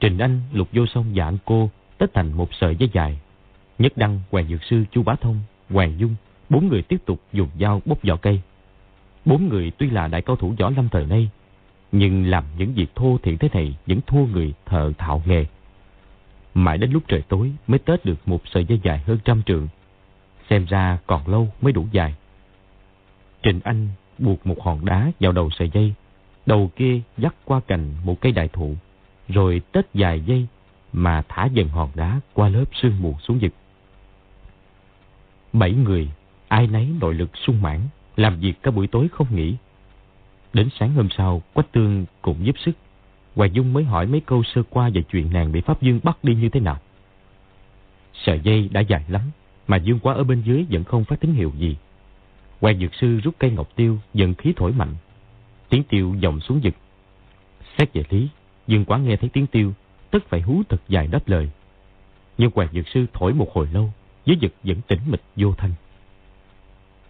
Trình Anh lục vô sông và anh cô tết thành một sợi dây dài. Nhất Đăng, Hoàng Dược Sư, Chu Bá Thông, Hoàng Dung, bốn người tiếp tục dùng dao bốc vỏ cây. Bốn người tuy là đại cao thủ võ lâm thời nay, nhưng làm những việc thô thiện thế này vẫn thua người thợ thạo nghề. Mãi đến lúc trời tối mới tết được một sợi dây dài hơn trăm trượng. Xem ra còn lâu mới đủ dài. Trình Anh buộc một hòn đá vào đầu sợi dây, đầu kia dắt qua cành một cây đại thụ, rồi tết dài dây mà thả dần hòn đá qua lớp sương mù xuống vực. Bảy người, ai nấy nội lực sung mãn, làm việc cả buổi tối không nghỉ. Đến sáng hôm sau, Quách Tương cũng giúp sức. Hoàng Dung mới hỏi mấy câu sơ qua về chuyện nàng bị Pháp Dương bắt đi như thế nào. Sợi dây đã dài lắm, mà Dương quá ở bên dưới vẫn không phát tín hiệu gì. quan Dược Sư rút cây ngọc tiêu, dần khí thổi mạnh. Tiếng tiêu dòng xuống vực. Xét về lý, Dương quá nghe thấy tiếng tiêu, tất phải hú thật dài đáp lời. Nhưng Hoàng Dược Sư thổi một hồi lâu, dưới vực vẫn tĩnh mịch vô thanh.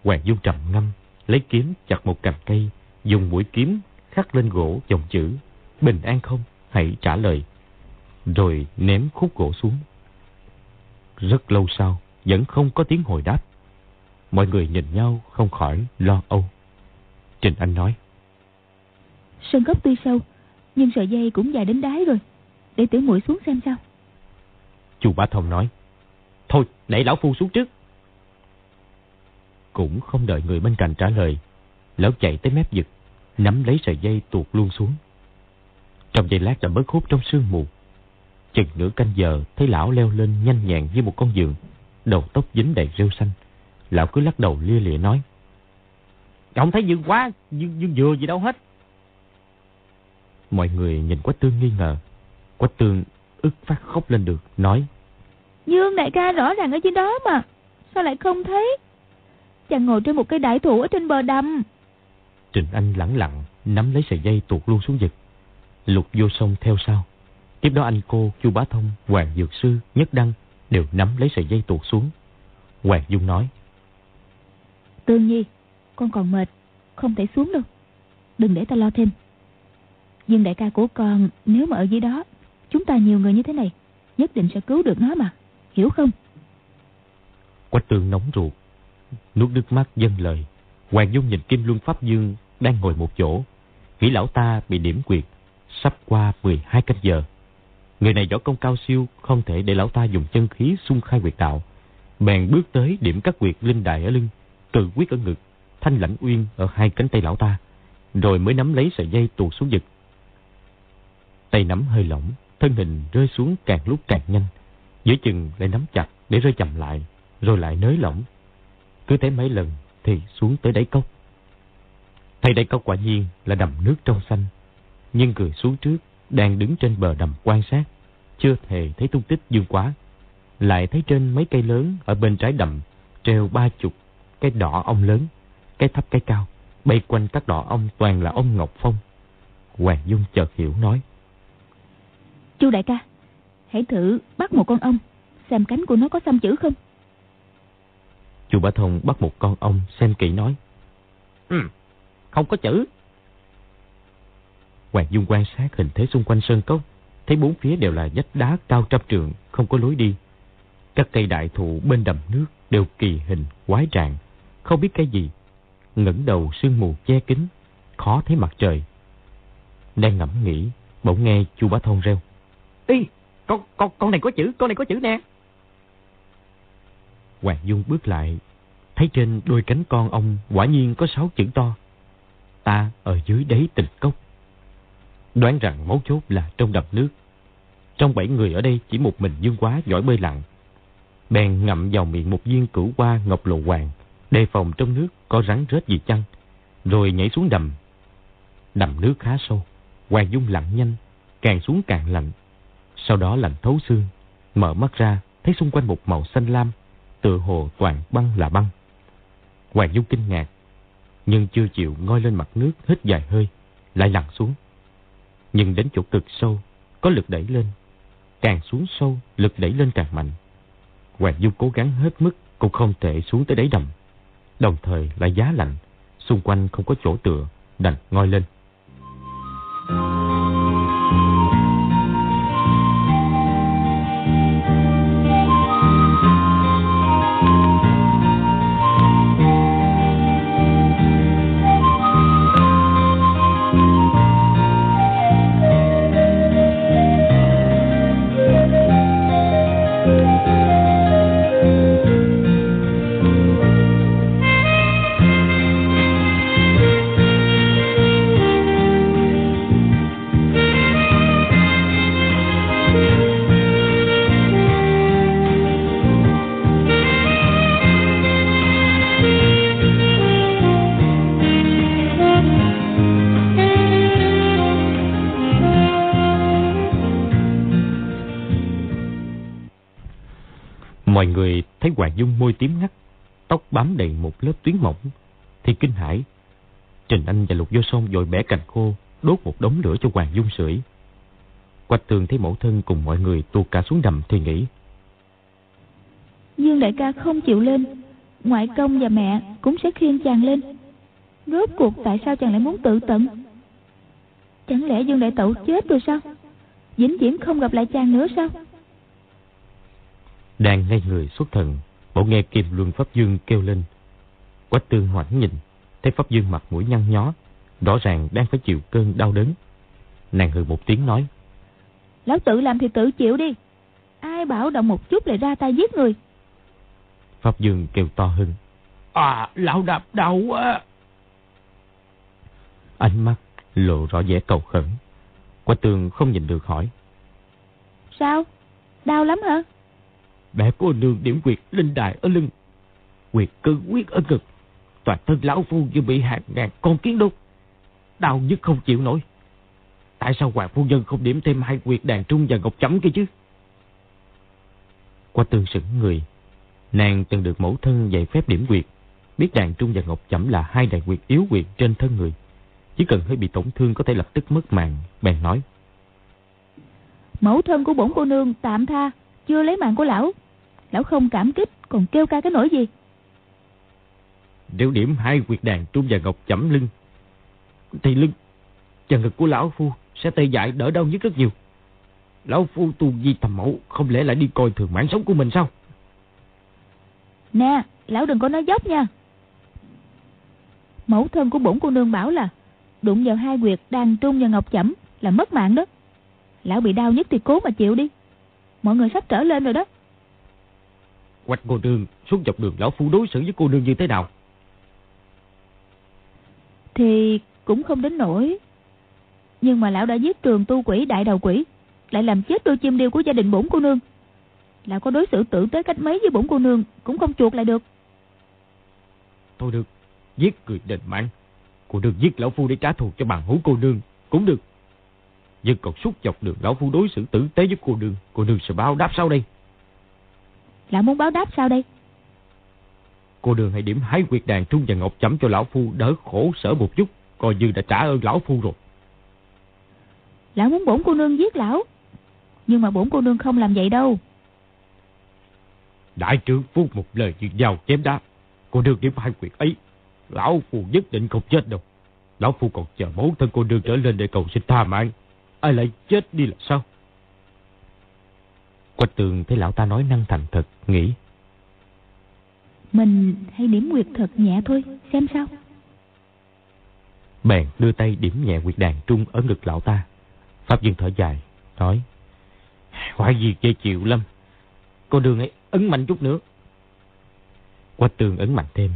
Hoàng Dung trầm ngâm, lấy kiếm chặt một cành cây, dùng mũi kiếm khắc lên gỗ dòng chữ Bình an không? Hãy trả lời. Rồi ném khúc gỗ xuống. Rất lâu sau, vẫn không có tiếng hồi đáp. Mọi người nhìn nhau không khỏi lo âu. Trình Anh nói. Sân gốc tuy sâu, nhưng sợi dây cũng dài đến đáy rồi. Để tiểu muội xuống xem sao. Chu Bá Thông nói. Thôi, để lão phu xuống trước. Cũng không đợi người bên cạnh trả lời. Lão chạy tới mép vực, nắm lấy sợi dây tuột luôn xuống. Trong giây lát đã mất hút trong sương mù. Chừng nửa canh giờ thấy lão leo lên nhanh nhẹn như một con giường, đầu tóc dính đầy rêu xanh. Lão cứ lắc đầu lia lịa nói. Không thấy dương quá, dương, dương vừa gì đâu hết. Mọi người nhìn Quách Tương nghi ngờ. Quách Tương ức phát khóc lên được, nói. Dương đại ca rõ ràng ở trên đó mà, sao lại không thấy? Chàng ngồi trên một cây đại thụ ở trên bờ đầm. Trình Anh lẳng lặng, nắm lấy sợi dây tuột luôn xuống vực. Lục vô sông theo sau. Tiếp đó anh cô, chu Bá Thông, Hoàng Dược Sư, Nhất Đăng đều nắm lấy sợi dây tuột xuống. Hoàng Dung nói. Tương Nhi, con còn mệt, không thể xuống đâu. Đừng để ta lo thêm. Dương đại ca của con, nếu mà ở dưới đó, chúng ta nhiều người như thế này, nhất định sẽ cứu được nó mà, hiểu không? Quách tương nóng ruột, nuốt nước mắt dâng lời. Hoàng Dung nhìn Kim Luân Pháp Dương đang ngồi một chỗ, nghĩ lão ta bị điểm quyệt, sắp qua 12 canh giờ. Người này võ công cao siêu, không thể để lão ta dùng chân khí xung khai quyệt đạo. Bèn bước tới điểm các quyệt linh đài ở lưng, từ quyết ở ngực, thanh lãnh uyên ở hai cánh tay lão ta, rồi mới nắm lấy sợi dây tuột xuống giật Tay nắm hơi lỏng, thân hình rơi xuống càng lúc càng nhanh, giữa chừng lại nắm chặt để rơi chậm lại, rồi lại nới lỏng. Cứ thế mấy lần thì xuống tới đáy cốc. Thấy đáy cốc quả nhiên là đầm nước trong xanh, nhưng cười xuống trước đang đứng trên bờ đầm quan sát, chưa hề thấy tung tích dương quá. Lại thấy trên mấy cây lớn ở bên trái đầm treo ba chục cái đỏ ong lớn, cái thấp cái cao, bay quanh các đỏ ong toàn là ong ngọc phong. Hoàng Dung chợt hiểu nói. Chu đại ca, hãy thử bắt một con ong, xem cánh của nó có xăm chữ không. Chu Bá Thông bắt một con ong xem kỹ nói. Ừ, không có chữ. Hoàng Dung quan sát hình thế xung quanh sơn cốc, thấy bốn phía đều là vách đá cao trăm trượng, không có lối đi. Các cây đại thụ bên đầm nước đều kỳ hình, quái trạng, không biết cái gì. ngẩng đầu sương mù che kín, khó thấy mặt trời. Đang ngẫm nghĩ, bỗng nghe Chu Bá Thông reo. Ý, con, con, con này có chữ, con này có chữ nè. Hoàng Dung bước lại, thấy trên đôi cánh con ông quả nhiên có sáu chữ to. Ta ở dưới đáy tịch cốc. Đoán rằng mấu chốt là trong đập nước. Trong bảy người ở đây chỉ một mình Dương Quá giỏi bơi lặn. Bèn ngậm vào miệng một viên cửu hoa ngọc lộ hoàng, đề phòng trong nước có rắn rết gì chăng, rồi nhảy xuống đầm. Đầm nước khá sâu, Hoàng Dung lặn nhanh, càng xuống càng lạnh. Sau đó lạnh thấu xương, mở mắt ra, thấy xung quanh một màu xanh lam, tựa hồ toàn băng là băng. Hoàng Dung kinh ngạc, nhưng chưa chịu ngoi lên mặt nước hít dài hơi, lại lặn xuống. Nhưng đến chỗ cực sâu, có lực đẩy lên. Càng xuống sâu, lực đẩy lên càng mạnh. Hoàng Dung cố gắng hết mức cũng không thể xuống tới đáy đầm. Đồng thời lại giá lạnh, xung quanh không có chỗ tựa, đành ngoi lên. Mọi người thấy Hoàng Dung môi tím ngắt, tóc bám đầy một lớp tuyến mỏng, thì kinh hãi. Trình Anh và Lục Vô Song vội bẻ cành khô, đốt một đống lửa cho Hoàng Dung sưởi. Quách tường thấy mẫu thân cùng mọi người tuột cả xuống đầm thì nghĩ. Dương đại ca không chịu lên, ngoại công và mẹ cũng sẽ khiêng chàng lên. Rốt cuộc tại sao chàng lại muốn tự tận? Chẳng lẽ Dương đại tẩu chết rồi sao? Vĩnh viễn không gặp lại chàng nữa sao? Đang ngay người xuất thần, bỗng nghe Kim Luân Pháp Dương kêu lên. Quách tương hoảng nhìn, thấy Pháp Dương mặt mũi nhăn nhó, rõ ràng đang phải chịu cơn đau đớn. Nàng hừ một tiếng nói. Lão tự làm thì tự chịu đi. Ai bảo động một chút lại ra tay giết người. Pháp Dương kêu to hơn. À, lão đạp đau quá. Ánh mắt lộ rõ vẻ cầu khẩn. Quách tường không nhìn được hỏi. Sao? Đau lắm hả? Bé cô nương điểm quyệt linh đài ở lưng. Quyệt cư quyết ở ngực. Toàn thân lão phu như bị hàng ngàn con kiến đốt. Đau nhất không chịu nổi. Tại sao hoàng phu nhân không điểm thêm hai quyệt đàn trung và ngọc chấm kia chứ? Qua tương sững người, nàng từng được mẫu thân dạy phép điểm quyệt. Biết đàn trung và ngọc chấm là hai đàn quyệt yếu quyệt trên thân người. Chỉ cần hơi bị tổn thương có thể lập tức mất mạng, bèn nói. Mẫu thân của bổn cô nương tạm tha, chưa lấy mạng của lão. Lão không cảm kích, còn kêu ca cái nỗi gì? Nếu điểm hai quyệt đàn trung và ngọc chấm lưng, thì lưng và ngực của lão phu sẽ tê dại đỡ đau nhất rất nhiều. Lão phu tu vi tầm mẫu, không lẽ lại đi coi thường mạng sống của mình sao? Nè, lão đừng có nói dốc nha. Mẫu thân của bổn cô nương bảo là đụng vào hai quyệt đàn trung và ngọc chẩm là mất mạng đó. Lão bị đau nhất thì cố mà chịu đi. Mọi người sắp trở lên rồi đó. Quạch cô nương xuống dọc đường lão phu đối xử với cô nương như thế nào? Thì cũng không đến nỗi. Nhưng mà lão đã giết trường tu quỷ đại đầu quỷ, lại làm chết đôi chim điêu của gia đình bổn cô nương. Lão có đối xử tử tế cách mấy với bổn cô nương cũng không chuột lại được. Thôi được, giết người đền mạng. Cô nương giết lão phu để trả thù cho bằng hữu cô nương cũng được. Nhưng còn suốt dọc đường lão phu đối xử tử tế với cô nương, cô nương sẽ báo đáp sau đây. Lão muốn báo đáp sao đây? Cô đường hãy điểm hái quyệt đàn trung và ngọc chấm cho lão phu đỡ khổ sở một chút, coi như đã trả ơn lão phu rồi. Lão muốn bổn cô nương giết lão, nhưng mà bổn cô nương không làm vậy đâu. Đại trưởng phu một lời như dao chém đá, cô đường điểm hai quyệt ấy, lão phu nhất định không chết đâu. Lão phu còn chờ mẫu thân cô đường trở lên để cầu xin tha mạng, ai lại chết đi là sao? Quách tường thấy lão ta nói năng thành thật, nghĩ. Mình hãy điểm nguyệt thật nhẹ thôi, xem sao. Bèn đưa tay điểm nhẹ quyệt đàn trung ở ngực lão ta. Pháp Dương thở dài, nói. Quả gì dễ chịu lắm. Cô đường ấy ấn mạnh chút nữa. Quách tường ấn mạnh thêm.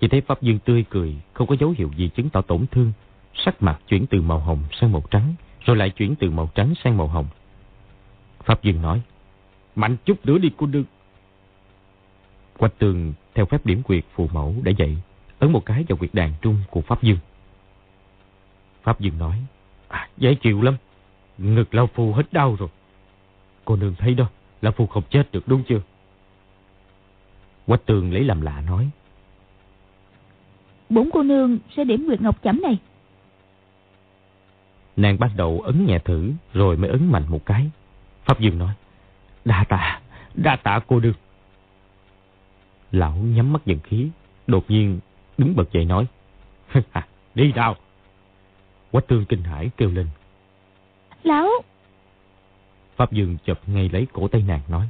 Chỉ thấy Pháp Dương tươi cười, không có dấu hiệu gì chứng tỏ tổn thương. Sắc mặt chuyển từ màu hồng sang màu trắng, rồi lại chuyển từ màu trắng sang màu hồng. Pháp Dương nói. Mạnh chút nữa đi cô đương. Quách tường theo phép điểm quyệt phù mẫu đã dậy, ấn một cái vào quyệt đàn trung của Pháp Dương. Pháp Dương nói, à, dễ chịu lắm, ngực lao phu hết đau rồi. Cô nương thấy đó, lão phu không chết được đúng chưa? Quách tường lấy làm lạ nói, Bốn cô nương sẽ điểm quyệt ngọc chẩm này. Nàng bắt đầu ấn nhẹ thử, rồi mới ấn mạnh một cái. Pháp Dương nói, Đa tạ, đa tạ cô đương. Lão nhắm mắt dần khí, đột nhiên đứng bật dậy nói. Đi nào. Quách tương kinh hãi kêu lên. Lão! Pháp Dương chụp ngay lấy cổ tay nàng nói.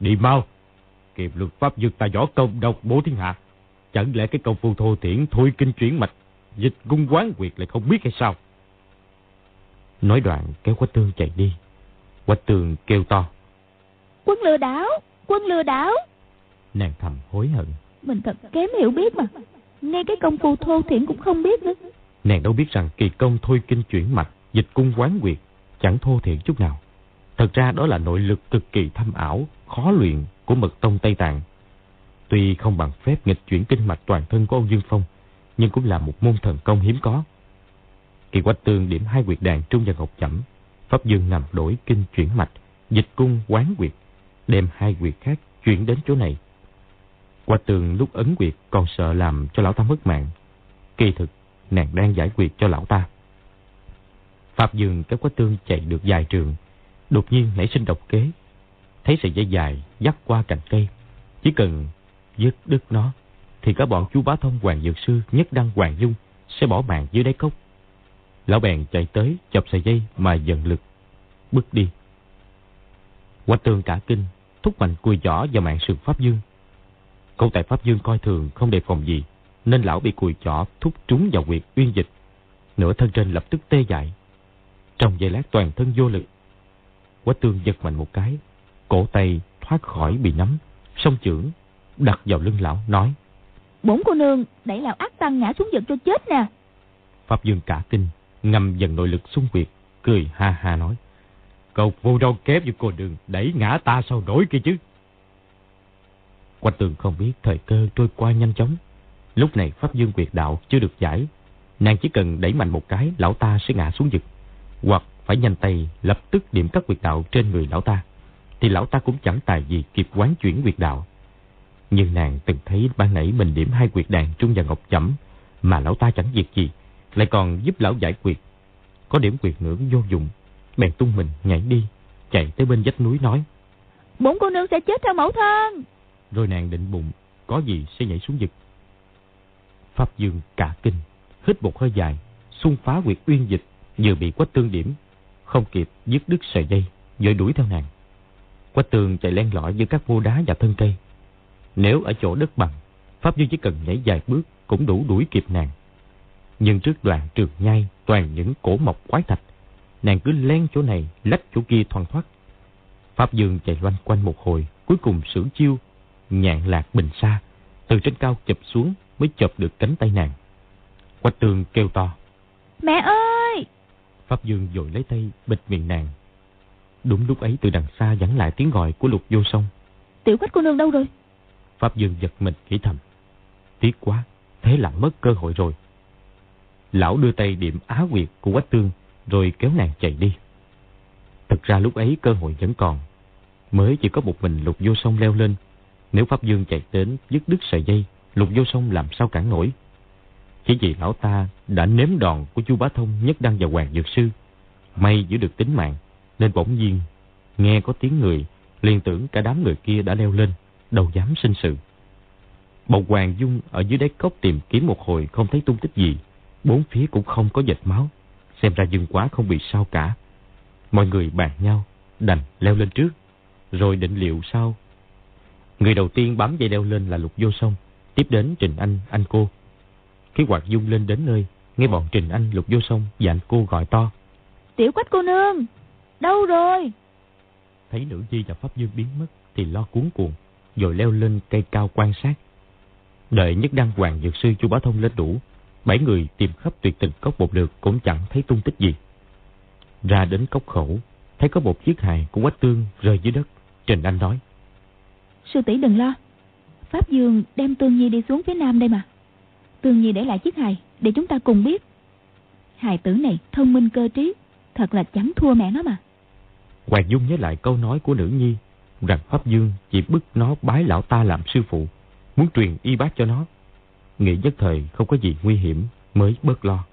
Đi mau. Kiềm luật Pháp Dương ta võ công độc bố thiên hạ. Chẳng lẽ cái công phu thô thiển thôi kinh chuyển mạch, dịch cung quán quyệt lại không biết hay sao? Nói đoạn kéo Quách Tương chạy đi. Quách Tương kêu to. Quân lừa đảo! Quân lừa đảo! Nàng thầm hối hận. Mình thật kém hiểu biết mà. Ngay cái công phu thô thiển cũng không biết nữa. Nàng đâu biết rằng kỳ công thôi kinh chuyển mạch, dịch cung quán quyệt, chẳng thô thiển chút nào. Thật ra đó là nội lực cực kỳ thâm ảo, khó luyện của mật tông Tây Tạng. Tuy không bằng phép nghịch chuyển kinh mạch toàn thân của Âu Dương Phong, nhưng cũng là một môn thần công hiếm có. Kỳ quách tương điểm hai quyệt đàn trung và ngọc chẩm, Pháp Dương nằm đổi kinh chuyển mạch, dịch cung quán quyệt, đem hai quyệt khác chuyển đến chỗ này. Qua tường lúc ấn quyệt còn sợ làm cho lão ta mất mạng. Kỳ thực, nàng đang giải quyết cho lão ta. Pháp Dương kéo quá tương chạy được dài trường, đột nhiên nảy sinh độc kế. Thấy sợi dây dài dắt qua cành cây, chỉ cần dứt đứt nó, thì cả bọn chú bá thông hoàng dược sư nhất đăng hoàng dung sẽ bỏ mạng dưới đáy cốc. Lão bèn chạy tới chọc sợi dây mà dần lực, bước đi. Quách tương cả kinh, thúc mạnh cùi giỏ vào mạng sườn Pháp Dương. Cậu tại Pháp Dương coi thường không đề phòng gì, nên lão bị cùi chỏ thúc trúng vào quyệt uyên dịch. Nửa thân trên lập tức tê dại. Trong giây lát toàn thân vô lực. Quách tương giật mạnh một cái, cổ tay thoát khỏi bị nắm, song chưởng đặt vào lưng lão nói: "Bổn cô nương đẩy lão ác tăng ngã xuống vực cho chết nè." Pháp Dương cả kinh, ngầm dần nội lực xung quyệt, cười ha ha nói: "Cậu vô đâu kép với cô đường đẩy ngã ta sao đổi kia chứ?" Quách tường không biết thời cơ trôi qua nhanh chóng. Lúc này Pháp Dương quyệt đạo chưa được giải. Nàng chỉ cần đẩy mạnh một cái, lão ta sẽ ngã xuống vực. Hoặc phải nhanh tay lập tức điểm các quyệt đạo trên người lão ta. Thì lão ta cũng chẳng tài gì kịp quán chuyển quyệt đạo. Nhưng nàng từng thấy ban nãy mình điểm hai quyệt đàn trung và ngọc chẩm mà lão ta chẳng việc gì, lại còn giúp lão giải quyệt. Có điểm quyệt nữa vô dụng, bèn tung mình nhảy đi, chạy tới bên vách núi nói. Bốn cô nương sẽ chết theo mẫu thân. Rồi nàng định bụng, có gì sẽ nhảy xuống vực. Pháp Dương cả kinh, hít một hơi dài, xung phá quyệt uyên dịch, vừa bị quách tương điểm, không kịp dứt đứt sợi dây, rồi đuổi theo nàng. Quách tương chạy len lỏi giữa các vô đá và thân cây. Nếu ở chỗ đất bằng, Pháp Dương chỉ cần nhảy dài bước cũng đủ đuổi kịp nàng. Nhưng trước đoạn trường nhai toàn những cổ mọc quái thạch, nàng cứ len chỗ này, lách chỗ kia thoăn thoát. Pháp Dương chạy loanh quanh một hồi, cuối cùng sử chiêu, nhạn lạc bình xa, từ trên cao chụp xuống mới chộp được cánh tay nàng. Quách tường kêu to. Mẹ ơi! Pháp Dương dội lấy tay bịt miệng nàng. Đúng lúc ấy từ đằng xa vẳng lại tiếng gọi của lục vô sông. Tiểu quách cô nương đâu rồi? Pháp Dương giật mình nghĩ thầm. Tiếc quá, thế là mất cơ hội rồi. Lão đưa tay điểm á quyệt của quách tương rồi kéo nàng chạy đi. Thực ra lúc ấy cơ hội vẫn còn. Mới chỉ có một mình lục vô sông leo lên. Nếu Pháp Dương chạy đến dứt đứt sợi dây, lục vô sông làm sao cản nổi. Chỉ vì lão ta đã nếm đòn của chu bá thông nhất đăng và hoàng dược sư. May giữ được tính mạng, nên bỗng nhiên nghe có tiếng người, liền tưởng cả đám người kia đã leo lên, đâu dám sinh sự. bầu Hoàng Dung ở dưới đáy cốc tìm kiếm một hồi không thấy tung tích gì, bốn phía cũng không có dịch máu, xem ra Dương quá không bị sao cả. Mọi người bàn nhau, đành leo lên trước, rồi định liệu sau. Người đầu tiên bám dây leo lên là Lục Vô Sông, tiếp đến Trình Anh, anh cô. Khi Hoạt Dung lên đến nơi, nghe bọn Trình Anh, Lục Vô Sông và anh cô gọi to. Tiểu quách cô nương, đâu rồi? Thấy nữ di và Pháp Dương biến mất thì lo cuốn cuồng, rồi leo lên cây cao quan sát. Đợi nhất đăng hoàng dược sư chu Bá Thông lên đủ, bảy người tìm khắp tuyệt tình cốc một lượt cũng chẳng thấy tung tích gì. Ra đến cốc khẩu, thấy có một chiếc hài của quách tương rơi dưới đất. Trình Anh nói. Sư tỷ đừng lo. Pháp Dương đem Tương Nhi đi xuống phía nam đây mà. Tương Nhi để lại chiếc hài để chúng ta cùng biết. Hài tử này thông minh cơ trí, thật là chẳng thua mẹ nó mà. Hoàng Dung nhớ lại câu nói của nữ nhi rằng Pháp Dương chỉ bức nó bái lão ta làm sư phụ, muốn truyền y bác cho nó. Nghĩ nhất thời không có gì nguy hiểm mới bớt lo.